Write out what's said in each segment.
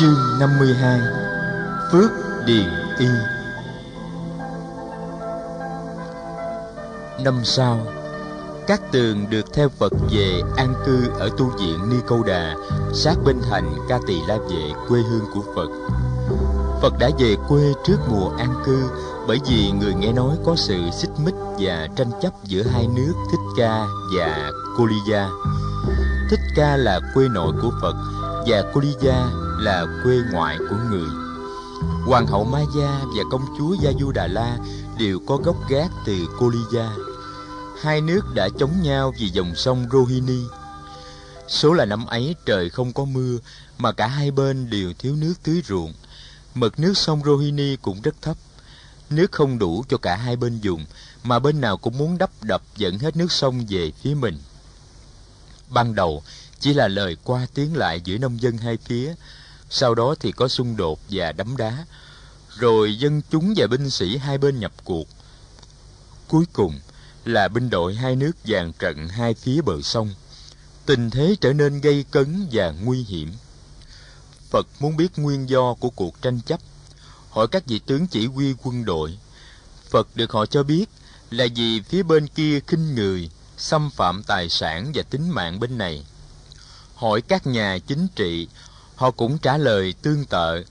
Chương 52 Phước Điền Y Năm sau, Các tường được theo Phật về an cư ở tu viện Ni Câu Đà sát bên thành Ca Tỳ La Vệ quê hương của Phật. Phật đã về quê trước mùa an cư bởi vì người nghe nói có sự xích mích và tranh chấp giữa hai nước Thích Ca và Cô Ly Gia. Thích Ca là quê nội của Phật và Cô Ly Gia là quê ngoại của người. Hoàng hậu Ma Gia và công chúa Gia Du Đà La đều có gốc gác từ Cô Ly Gia. Hai nước đã chống nhau vì dòng sông Rohini. Số là năm ấy trời không có mưa mà cả hai bên đều thiếu nước tưới ruộng. Mực nước sông Rohini cũng rất thấp. Nước không đủ cho cả hai bên dùng mà bên nào cũng muốn đắp đập dẫn hết nước sông về phía mình. Ban đầu chỉ là lời qua tiếng lại giữa nông dân hai phía, sau đó thì có xung đột và đấm đá, rồi dân chúng và binh sĩ hai bên nhập cuộc. Cuối cùng là binh đội hai nước dàn trận hai phía bờ sông. Tình thế trở nên gây cấn và nguy hiểm. Phật muốn biết nguyên do của cuộc tranh chấp, hỏi các vị tướng chỉ huy quân đội. Phật được họ cho biết là vì phía bên kia khinh người, xâm phạm tài sản và tính mạng bên này. Hỏi các nhà chính trị, họ cũng trả lời tương tự.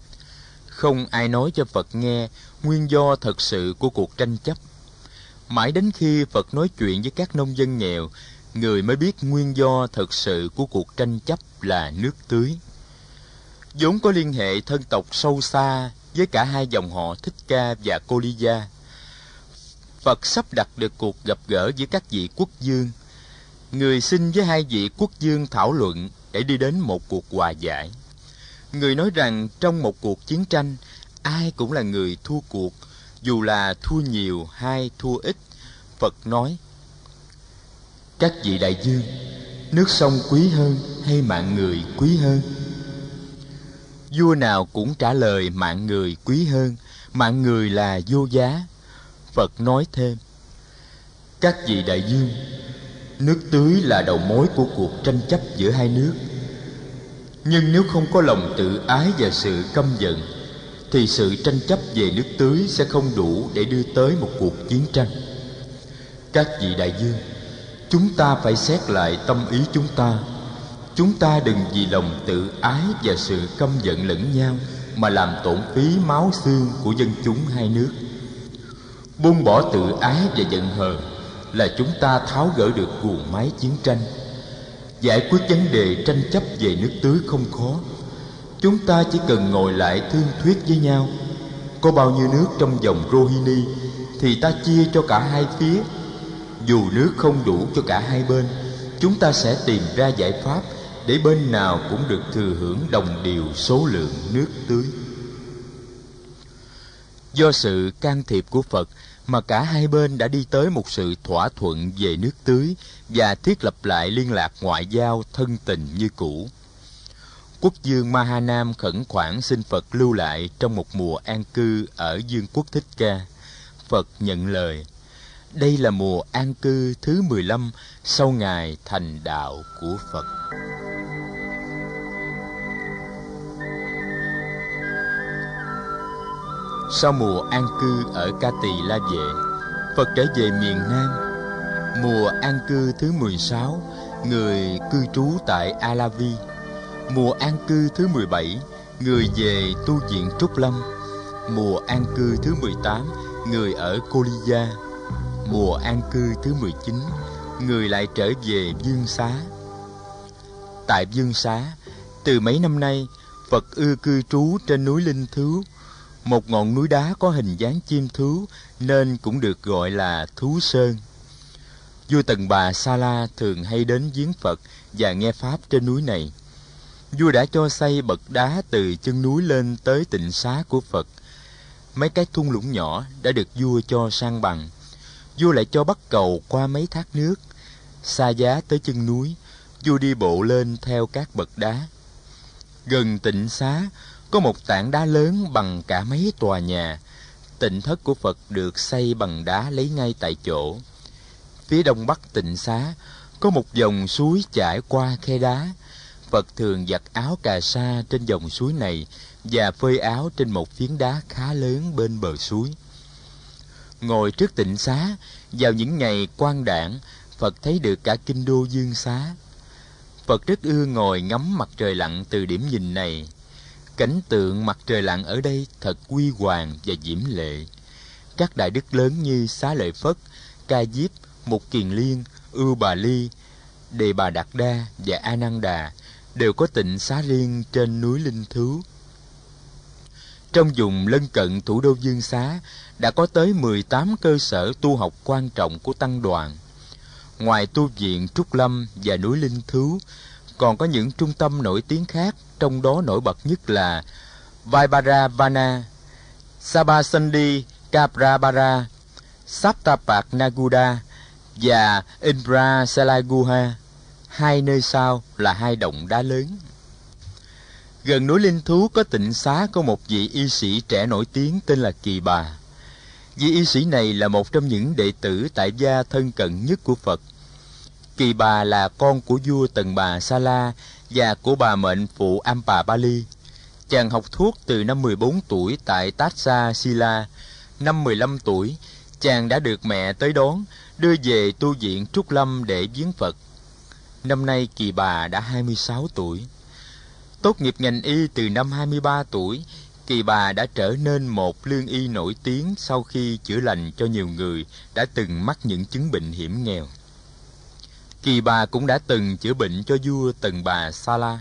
Không ai nói cho Phật nghe nguyên do thật sự của cuộc tranh chấp. Mãi đến khi Phật nói chuyện với các nông dân nghèo, người mới biết nguyên do thật sự của cuộc tranh chấp là nước tưới. vốn có liên hệ thân tộc sâu xa với cả hai dòng họ Thích Ca và Cô Ly Gia. Phật sắp đặt được cuộc gặp gỡ giữa các vị quốc dương. Người xin với hai vị quốc dương thảo luận để đi đến một cuộc hòa giải. Người nói rằng trong một cuộc chiến tranh, ai cũng là người thua cuộc, dù là thua nhiều hay thua ít. Phật nói, Các vị đại dương, nước sông quý hơn hay mạng người quý hơn? Vua nào cũng trả lời mạng người quý hơn, mạng người là vô giá. Phật nói thêm, Các vị đại dương, nước tưới là đầu mối của cuộc tranh chấp giữa hai nước nhưng nếu không có lòng tự ái và sự căm giận, thì sự tranh chấp về nước tưới sẽ không đủ để đưa tới một cuộc chiến tranh. Các vị đại dương chúng ta phải xét lại tâm ý chúng ta. Chúng ta đừng vì lòng tự ái và sự căm giận lẫn nhau mà làm tổn phí máu xương của dân chúng hai nước. Buông bỏ tự ái và giận hờn là chúng ta tháo gỡ được guồng máy chiến tranh giải quyết vấn đề tranh chấp về nước tưới không khó. Chúng ta chỉ cần ngồi lại thương thuyết với nhau. Có bao nhiêu nước trong dòng rohini thì ta chia cho cả hai phía. Dù nước không đủ cho cả hai bên, chúng ta sẽ tìm ra giải pháp để bên nào cũng được thừa hưởng đồng đều số lượng nước tưới do sự can thiệp của phật mà cả hai bên đã đi tới một sự thỏa thuận về nước tưới và thiết lập lại liên lạc ngoại giao thân tình như cũ. Quốc dương Mahanam khẩn khoản xin Phật lưu lại trong một mùa an cư ở Dương quốc Thích Ca. Phật nhận lời, đây là mùa an cư thứ 15 sau ngày thành đạo của Phật. Sau mùa an cư ở Ca Tỳ La Vệ, Phật trở về miền Nam. Mùa an cư thứ 16, người cư trú tại A La Vi. Mùa an cư thứ 17, người về tu viện Trúc Lâm. Mùa an cư thứ 18, người ở Cô Ly Gia. Mùa an cư thứ 19, người lại trở về Dương Xá. Tại Dương Xá, từ mấy năm nay, Phật ưa cư trú trên núi Linh Thứu, một ngọn núi đá có hình dáng chim thú nên cũng được gọi là thú sơn. Vua tần bà sa la thường hay đến viếng phật và nghe pháp trên núi này. Vua đã cho xây bậc đá từ chân núi lên tới tịnh xá của phật. Mấy cái thung lũng nhỏ đã được vua cho sang bằng. Vua lại cho bắt cầu qua mấy thác nước. Xa giá tới chân núi, vua đi bộ lên theo các bậc đá. Gần tịnh xá có một tảng đá lớn bằng cả mấy tòa nhà. Tịnh thất của Phật được xây bằng đá lấy ngay tại chỗ. Phía đông bắc tịnh xá có một dòng suối chảy qua khe đá. Phật thường giặt áo cà sa trên dòng suối này và phơi áo trên một phiến đá khá lớn bên bờ suối. Ngồi trước tịnh xá, vào những ngày quan đảng, Phật thấy được cả kinh đô dương xá. Phật rất ưa ngồi ngắm mặt trời lặn từ điểm nhìn này. Cảnh tượng mặt trời lặn ở đây thật quy hoàng và diễm lệ. Các đại đức lớn như Xá Lợi Phất, Ca Diếp, Mục Kiền Liên, Ưu Bà Ly, Đề Bà Đạt Đa và A Nan Đà đều có tịnh xá riêng trên núi Linh Thứu. Trong vùng lân cận thủ đô Dương Xá đã có tới 18 cơ sở tu học quan trọng của tăng đoàn. Ngoài tu viện Trúc Lâm và núi Linh Thứu, còn có những trung tâm nổi tiếng khác, trong đó nổi bật nhất là Vaibaravana, Sabasandi Kaprabara, Saptapak Naguda và Indra Salaguha. Hai nơi sau là hai động đá lớn. Gần núi Linh Thú có tịnh xá có một vị y sĩ trẻ nổi tiếng tên là Kỳ Bà. Vị y sĩ này là một trong những đệ tử tại gia thân cận nhất của Phật. Kỳ Bà là con của vua Tần Bà Sa La và của bà mệnh phụ Am Bà Bali. Chàng học thuốc từ năm 14 tuổi tại Tatsa Sila. Năm 15 tuổi, chàng đã được mẹ tới đón, đưa về tu viện Trúc Lâm để viếng Phật. Năm nay Kỳ Bà đã 26 tuổi. Tốt nghiệp ngành y từ năm 23 tuổi, Kỳ Bà đã trở nên một lương y nổi tiếng sau khi chữa lành cho nhiều người đã từng mắc những chứng bệnh hiểm nghèo. Kỳ Bà cũng đã từng chữa bệnh cho vua Tần Bà Sa La.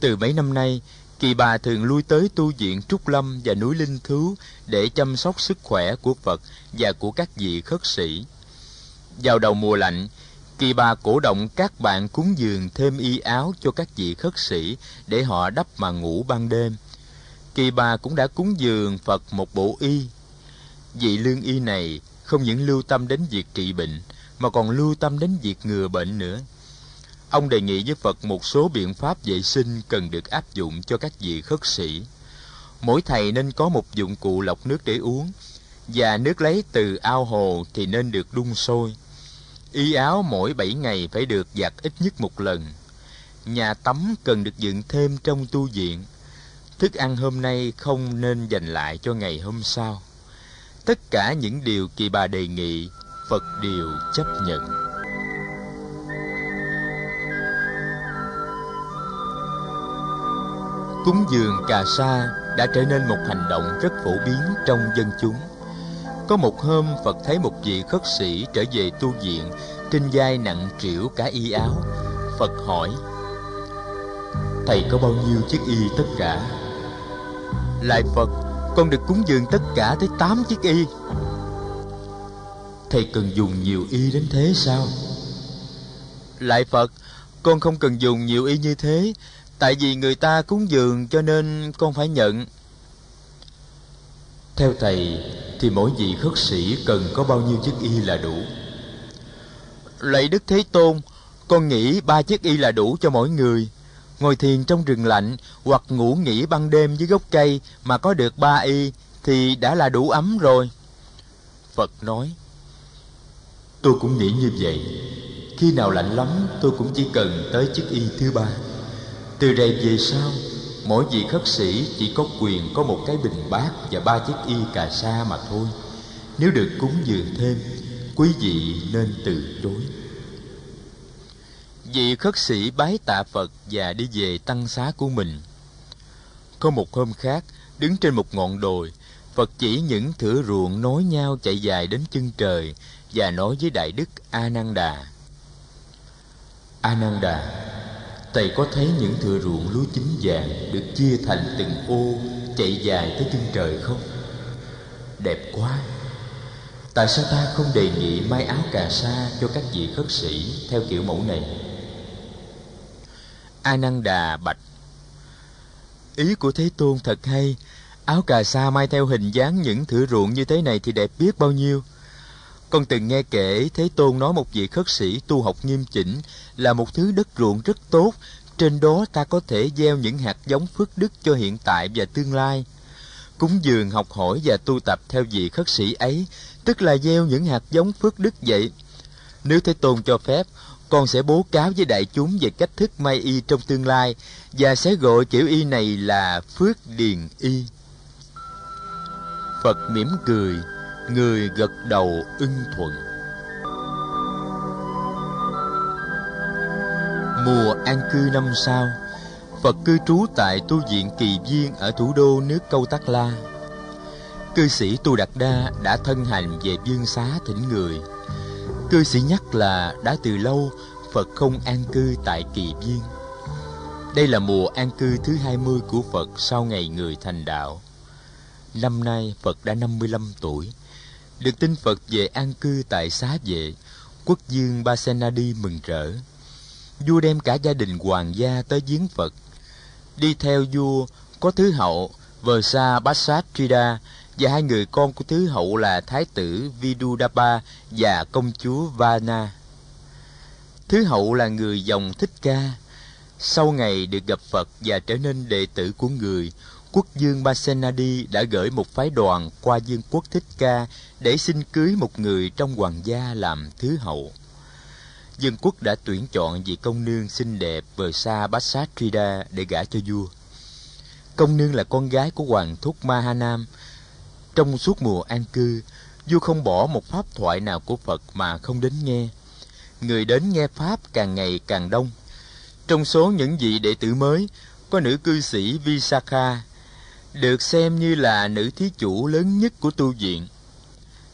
Từ mấy năm nay, Kỳ Bà thường lui tới tu viện Trúc Lâm và núi Linh Thú để chăm sóc sức khỏe của Phật và của các vị khất sĩ. Vào đầu mùa lạnh, Kỳ bà cổ động các bạn cúng dường thêm y áo cho các vị khất sĩ để họ đắp mà ngủ ban đêm. Kỳ bà cũng đã cúng dường Phật một bộ y. Vị lương y này không những lưu tâm đến việc trị bệnh, mà còn lưu tâm đến việc ngừa bệnh nữa. Ông đề nghị với Phật một số biện pháp vệ sinh cần được áp dụng cho các vị khất sĩ. Mỗi thầy nên có một dụng cụ lọc nước để uống, và nước lấy từ ao hồ thì nên được đun sôi Y áo mỗi bảy ngày phải được giặt ít nhất một lần. Nhà tắm cần được dựng thêm trong tu viện. Thức ăn hôm nay không nên dành lại cho ngày hôm sau. Tất cả những điều kỳ bà đề nghị, Phật đều chấp nhận. Cúng dường cà sa đã trở nên một hành động rất phổ biến trong dân chúng. Có một hôm, Phật thấy một vị khất sĩ trở về tu viện, Trên vai nặng trĩu cả y áo. Phật hỏi, Thầy có bao nhiêu chiếc y tất cả? Lại Phật, Con được cúng dường tất cả tới tám chiếc y. Thầy cần dùng nhiều y đến thế sao? Lại Phật, Con không cần dùng nhiều y như thế. Tại vì người ta cúng dường cho nên con phải nhận. Theo thầy, thì mỗi vị khất sĩ cần có bao nhiêu chiếc y là đủ? Lạy đức thế tôn, con nghĩ ba chiếc y là đủ cho mỗi người. Ngồi thiền trong rừng lạnh hoặc ngủ nghỉ ban đêm dưới gốc cây mà có được ba y thì đã là đủ ấm rồi. Phật nói tôi cũng nghĩ như vậy. Khi nào lạnh lắm, tôi cũng chỉ cần tới chiếc y thứ ba. Từ đây về sau, mỗi vị khất sĩ chỉ có quyền có một cái bình bát và ba chiếc y cà sa mà thôi. Nếu được cúng dường thêm, quý vị nên từ chối. Vị khất sĩ bái tạ phật và đi về tăng xá của mình. Có một hôm khác, đứng trên một ngọn đồi, phật chỉ những thửa ruộng nối nhau chạy dài đến chân trời và nói với đại đức a nan đà a nan đà Thầy có thấy những thửa ruộng lúa chín vàng được chia thành từng ô chạy dài tới chân trời không? Đẹp quá! Tại sao ta không đề nghị may áo cà sa cho các vị khất sĩ theo kiểu mẫu này? A Nan Đà bạch, Ý của Thế Tôn thật hay Áo cà sa may theo hình dáng những thửa ruộng như thế này thì đẹp biết bao nhiêu con từng nghe kể Thế Tôn nói một vị khất sĩ tu học nghiêm chỉnh là một thứ đất ruộng rất tốt, trên đó ta có thể gieo những hạt giống phước đức cho hiện tại và tương lai. Cúng dường học hỏi và tu tập theo vị khất sĩ ấy, tức là gieo những hạt giống phước đức vậy. Nếu Thế Tôn cho phép, con sẽ bố cáo với đại chúng về cách thức may y trong tương lai và sẽ gọi kiểu y này là phước điền y phật mỉm cười người gật đầu ưng thuận mùa an cư năm sau, phật cư trú tại tu viện kỳ viên ở thủ đô nước câu tắc la cư sĩ tu đạt đa đã thân hành về dương xá thỉnh người cư sĩ nhắc là đã từ lâu phật không an cư tại kỳ viên đây là mùa an cư thứ 20 của Phật sau ngày người thành đạo. Năm nay Phật đã 55 tuổi. Được tin Phật về an cư tại xá vệ, quốc dương Basenadi mừng rỡ. Vua đem cả gia đình hoàng gia tới viếng Phật. Đi theo vua có thứ hậu Versa Basatrida và hai người con của thứ hậu là thái tử Vidudapa và công chúa Vana. Thứ hậu là người dòng Thích Ca. Sau ngày được gặp Phật và trở nên đệ tử của người, quốc dương Basenadi đã gửi một phái đoàn qua dương quốc Thích Ca để xin cưới một người trong hoàng gia làm thứ hậu. Dương quốc đã tuyển chọn vị công nương xinh đẹp Versa Basatrida để gả cho vua. Công nương là con gái của hoàng thúc Mahanam, trong suốt mùa an cư, vua không bỏ một pháp thoại nào của Phật mà không đến nghe. Người đến nghe pháp càng ngày càng đông. Trong số những vị đệ tử mới, có nữ cư sĩ Visakha, được xem như là nữ thí chủ lớn nhất của tu viện.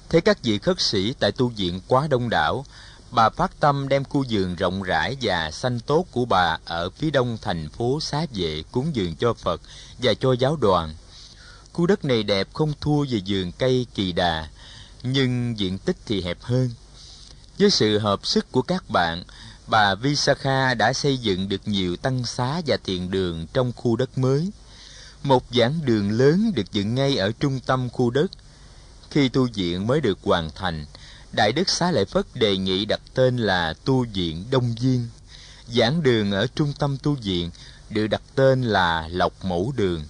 Thấy các vị khất sĩ tại tu viện quá đông đảo, bà phát tâm đem khu vườn rộng rãi và xanh tốt của bà ở phía đông thành phố xá vệ cúng dường cho Phật và cho giáo đoàn. Khu đất này đẹp không thua về vườn cây kỳ đà, nhưng diện tích thì hẹp hơn. Với sự hợp sức của các bạn, bà Visakha đã xây dựng được nhiều tăng xá và thiền đường trong khu đất mới. Một giảng đường lớn được dựng ngay ở trung tâm khu đất. Khi tu viện mới được hoàn thành, Đại Đức Xá Lợi Phất đề nghị đặt tên là Tu viện Đông Viên. Giảng đường ở trung tâm tu viện được đặt tên là Lộc Mẫu Đường.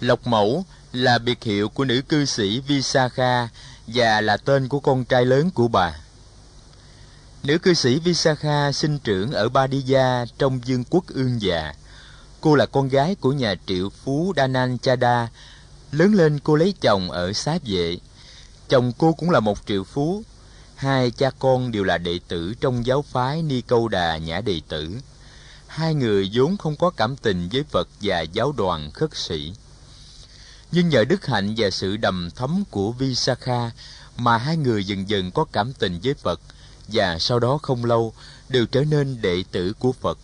Lộc Mẫu là biệt hiệu của nữ cư sĩ Visakha và là tên của con trai lớn của bà. Nữ cư sĩ Visakha sinh trưởng ở Badiya trong vương quốc ương già. Cô là con gái của nhà triệu phú Danan Chada. Lớn lên cô lấy chồng ở xá vệ. Chồng cô cũng là một triệu phú. Hai cha con đều là đệ tử trong giáo phái Ni Câu Đà Nhã Đệ Tử. Hai người vốn không có cảm tình với Phật và giáo đoàn khất sĩ nhưng nhờ đức hạnh và sự đầm thấm của Visakha mà hai người dần dần có cảm tình với Phật và sau đó không lâu đều trở nên đệ tử của Phật.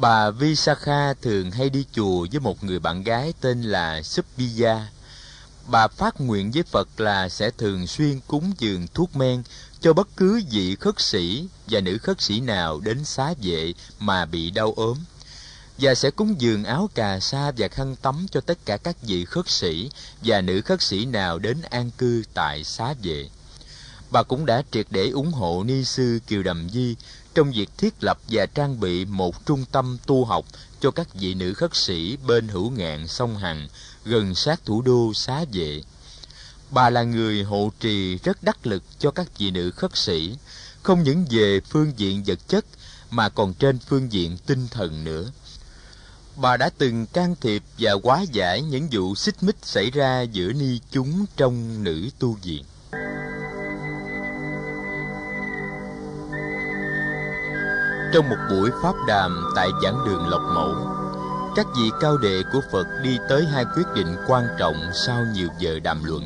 Bà Visakha thường hay đi chùa với một người bạn gái tên là Subbiya. Bà phát nguyện với Phật là sẽ thường xuyên cúng dường thuốc men cho bất cứ vị khất sĩ và nữ khất sĩ nào đến xá vệ mà bị đau ốm và sẽ cúng dường áo cà sa và khăn tắm cho tất cả các vị khất sĩ và nữ khất sĩ nào đến an cư tại xá vệ. Bà cũng đã triệt để ủng hộ ni sư Kiều Đầm Di trong việc thiết lập và trang bị một trung tâm tu học cho các vị nữ khất sĩ bên hữu ngạn sông Hằng, gần sát thủ đô xá vệ. Bà là người hộ trì rất đắc lực cho các vị nữ khất sĩ, không những về phương diện vật chất mà còn trên phương diện tinh thần nữa bà đã từng can thiệp và hóa giải những vụ xích mích xảy ra giữa ni chúng trong nữ tu viện. Trong một buổi pháp đàm tại giảng đường Lộc Mẫu, các vị cao đệ của Phật đi tới hai quyết định quan trọng sau nhiều giờ đàm luận.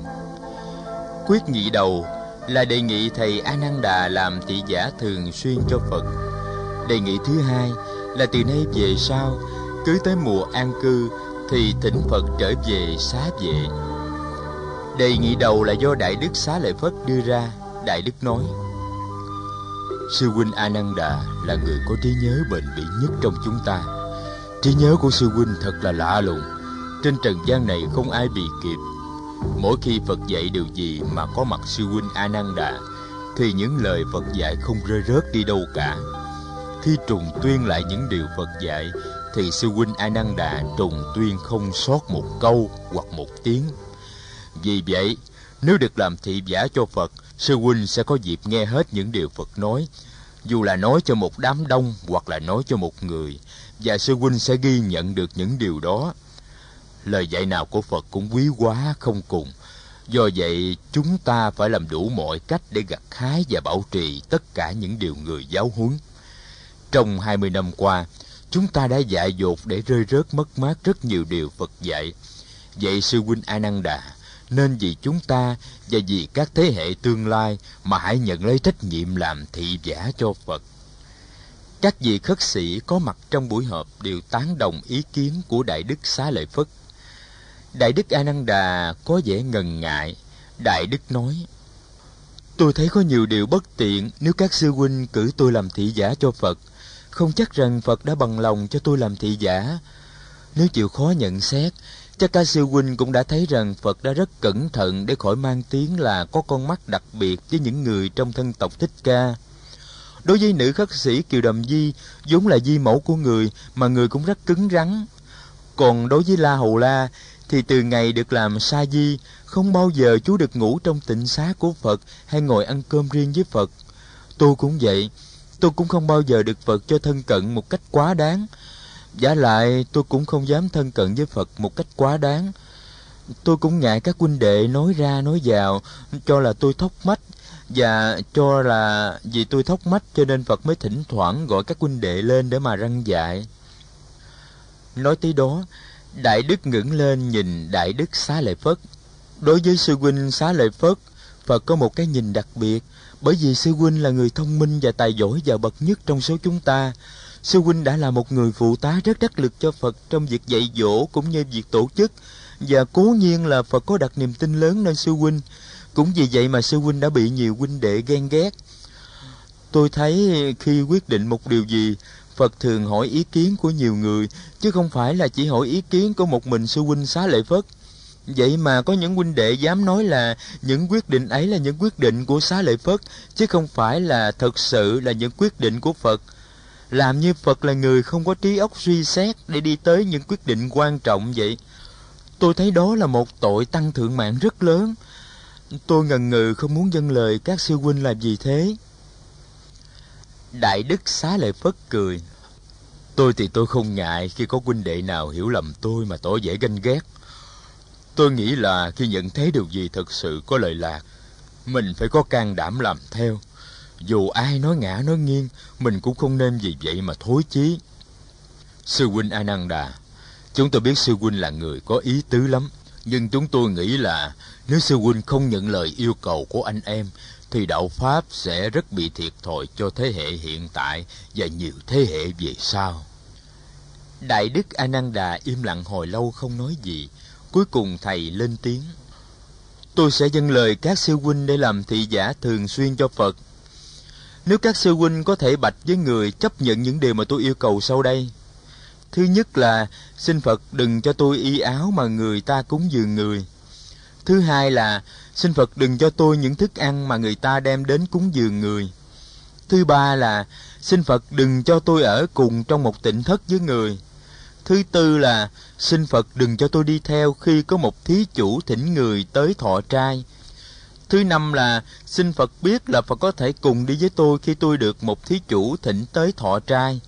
Quyết nghị đầu là đề nghị thầy A Nan Đà làm thị giả thường xuyên cho Phật. Đề nghị thứ hai là từ nay về sau cứ tới mùa an cư thì thỉnh Phật trở về xá vệ. Đề nghị đầu là do Đại Đức Xá Lợi Phất đưa ra. Đại Đức nói, Sư huynh Ananda là người có trí nhớ bền bỉ nhất trong chúng ta. Trí nhớ của sư huynh thật là lạ lùng. Trên trần gian này không ai bị kịp. Mỗi khi Phật dạy điều gì mà có mặt sư huynh Ananda, thì những lời Phật dạy không rơi rớt đi đâu cả. Khi trùng tuyên lại những điều Phật dạy thì sư huynh A Nan Đà trùng tuyên không sót một câu hoặc một tiếng. Vì vậy, nếu được làm thị giả cho Phật, sư huynh sẽ có dịp nghe hết những điều Phật nói, dù là nói cho một đám đông hoặc là nói cho một người và sư huynh sẽ ghi nhận được những điều đó. Lời dạy nào của phật cũng quý quá không cùng. Do vậy chúng ta phải làm đủ mọi cách để gặt hái và bảo trì tất cả những điều người giáo huấn. Trong 20 năm qua chúng ta đã dại dột để rơi rớt mất mát rất nhiều điều phật dạy. Vậy sư huynh Đà nên vì chúng ta và vì các thế hệ tương lai mà hãy nhận lấy trách nhiệm làm thị giả cho Phật. Các vị khất sĩ có mặt trong buổi họp đều tán đồng ý kiến của Đại Đức Xá Lợi Phất. Đại Đức A Nan Đà có vẻ ngần ngại. Đại Đức nói, Tôi thấy có nhiều điều bất tiện nếu các sư huynh cử tôi làm thị giả cho Phật. Không chắc rằng Phật đã bằng lòng cho tôi làm thị giả. Nếu chịu khó nhận xét, Chắc cả sư huynh cũng đã thấy rằng Phật đã rất cẩn thận để khỏi mang tiếng là có con mắt đặc biệt với những người trong thân tộc Thích Ca. Đối với nữ khất sĩ Kiều Đầm Di, vốn là di mẫu của người mà người cũng rất cứng rắn. Còn đối với La Hầu La, thì từ ngày được làm sa di, không bao giờ chú được ngủ trong tịnh xá của Phật hay ngồi ăn cơm riêng với Phật. Tôi cũng vậy, tôi cũng không bao giờ được Phật cho thân cận một cách quá đáng, Giả lại tôi cũng không dám thân cận với Phật một cách quá đáng. Tôi cũng ngại các huynh đệ nói ra nói vào, cho là tôi thóc mách, và cho là vì tôi thóc mách cho nên Phật mới thỉnh thoảng gọi các huynh đệ lên để mà răng dạy. Nói tới đó, Đại Đức ngẩng lên nhìn Đại Đức Xá Lợi Phất. Đối với sư huynh Xá Lợi Phất, Phật có một cái nhìn đặc biệt, bởi vì sư huynh là người thông minh và tài giỏi và bậc nhất trong số chúng ta. Sư huynh đã là một người phụ tá rất đắc lực cho Phật trong việc dạy dỗ cũng như việc tổ chức và cố nhiên là Phật có đặt niềm tin lớn nơi sư huynh. Cũng vì vậy mà sư huynh đã bị nhiều huynh đệ ghen ghét. Tôi thấy khi quyết định một điều gì, Phật thường hỏi ý kiến của nhiều người, chứ không phải là chỉ hỏi ý kiến của một mình sư huynh xá lệ Phất. Vậy mà có những huynh đệ dám nói là những quyết định ấy là những quyết định của xá lệ Phất, chứ không phải là thật sự là những quyết định của Phật làm như Phật là người không có trí óc suy xét để đi tới những quyết định quan trọng vậy. Tôi thấy đó là một tội tăng thượng mạng rất lớn. Tôi ngần ngừ không muốn dâng lời các sư huynh làm gì thế. Đại Đức xá lợi Phất cười. Tôi thì tôi không ngại khi có huynh đệ nào hiểu lầm tôi mà tỏ vẻ ganh ghét. Tôi nghĩ là khi nhận thấy điều gì thật sự có lợi lạc, mình phải có can đảm làm theo. Dù ai nói ngã nói nghiêng, mình cũng không nên vì vậy mà thối chí. Sư huynh Ananda, chúng tôi biết sư huynh là người có ý tứ lắm, nhưng chúng tôi nghĩ là nếu sư huynh không nhận lời yêu cầu của anh em, thì đạo Pháp sẽ rất bị thiệt thòi cho thế hệ hiện tại và nhiều thế hệ về sau. Đại Đức Ananda im lặng hồi lâu không nói gì, cuối cùng thầy lên tiếng. Tôi sẽ dâng lời các sư huynh để làm thị giả thường xuyên cho Phật nếu các sư huynh có thể bạch với người chấp nhận những điều mà tôi yêu cầu sau đây. Thứ nhất là, xin Phật đừng cho tôi y áo mà người ta cúng dường người. Thứ hai là, xin Phật đừng cho tôi những thức ăn mà người ta đem đến cúng dường người. Thứ ba là, xin Phật đừng cho tôi ở cùng trong một tỉnh thất với người. Thứ tư là, xin Phật đừng cho tôi đi theo khi có một thí chủ thỉnh người tới thọ trai Thứ năm là, xin Phật biết là Phật có thể cùng đi với tôi khi tôi được một thí chủ thỉnh tới thọ trai.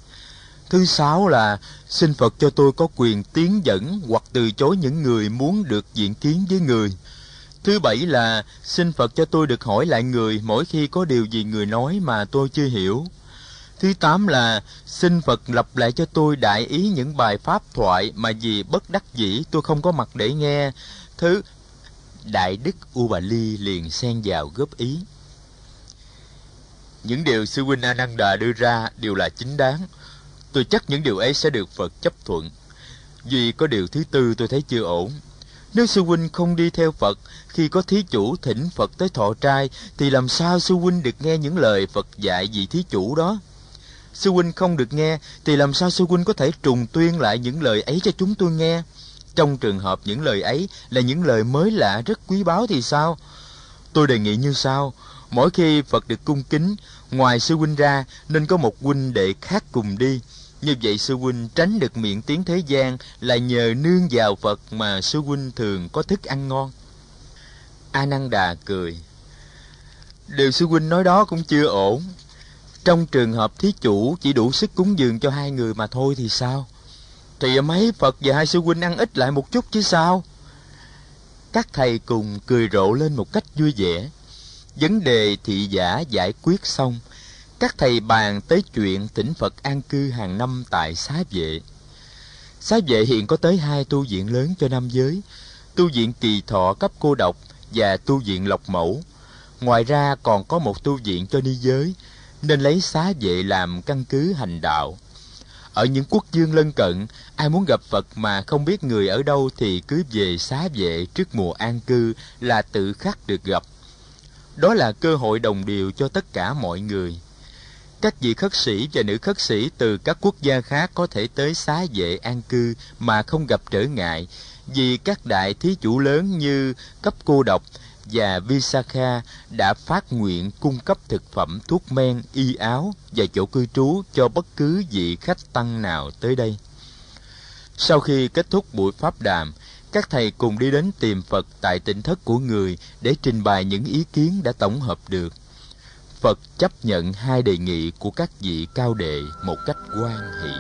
Thứ sáu là, xin Phật cho tôi có quyền tiến dẫn hoặc từ chối những người muốn được diện kiến với người. Thứ bảy là, xin Phật cho tôi được hỏi lại người mỗi khi có điều gì người nói mà tôi chưa hiểu. Thứ tám là, xin Phật lập lại cho tôi đại ý những bài pháp thoại mà vì bất đắc dĩ tôi không có mặt để nghe. Thứ Đại Đức U Bà Ly liền xen vào góp ý. Những điều sư huynh Ananda đưa ra đều là chính đáng. Tôi chắc những điều ấy sẽ được Phật chấp thuận. Vì có điều thứ tư tôi thấy chưa ổn. Nếu sư huynh không đi theo Phật, khi có thí chủ thỉnh Phật tới thọ trai, thì làm sao sư huynh được nghe những lời Phật dạy vị thí chủ đó? Sư huynh không được nghe, thì làm sao sư huynh có thể trùng tuyên lại những lời ấy cho chúng tôi nghe? Trong trường hợp những lời ấy là những lời mới lạ rất quý báu thì sao? Tôi đề nghị như sau, mỗi khi Phật được cung kính, ngoài sư huynh ra nên có một huynh đệ khác cùng đi. Như vậy sư huynh tránh được miệng tiếng thế gian là nhờ nương vào Phật mà sư huynh thường có thức ăn ngon. A Nan Đà cười. Điều sư huynh nói đó cũng chưa ổn. Trong trường hợp thí chủ chỉ đủ sức cúng dường cho hai người mà thôi thì sao? Thì mấy Phật và hai sư huynh ăn ít lại một chút chứ sao? Các thầy cùng cười rộ lên một cách vui vẻ. Vấn đề thị giả giải quyết xong, các thầy bàn tới chuyện tỉnh Phật an cư hàng năm tại xá vệ. Xá vệ hiện có tới hai tu viện lớn cho nam giới, tu viện kỳ thọ cấp cô độc và tu viện lộc mẫu. Ngoài ra còn có một tu viện cho ni giới, nên lấy xá vệ làm căn cứ hành đạo. Ở những quốc dương lân cận, ai muốn gặp Phật mà không biết người ở đâu thì cứ về xá vệ trước mùa an cư là tự khắc được gặp. Đó là cơ hội đồng điều cho tất cả mọi người. Các vị khất sĩ và nữ khất sĩ từ các quốc gia khác có thể tới xá vệ an cư mà không gặp trở ngại, vì các đại thí chủ lớn như cấp cô độc và Visakha đã phát nguyện cung cấp thực phẩm, thuốc men, y áo và chỗ cư trú cho bất cứ vị khách tăng nào tới đây. Sau khi kết thúc buổi pháp đàm, các thầy cùng đi đến tìm Phật tại tỉnh thất của người để trình bày những ý kiến đã tổng hợp được. Phật chấp nhận hai đề nghị của các vị cao đệ một cách quan hỷ.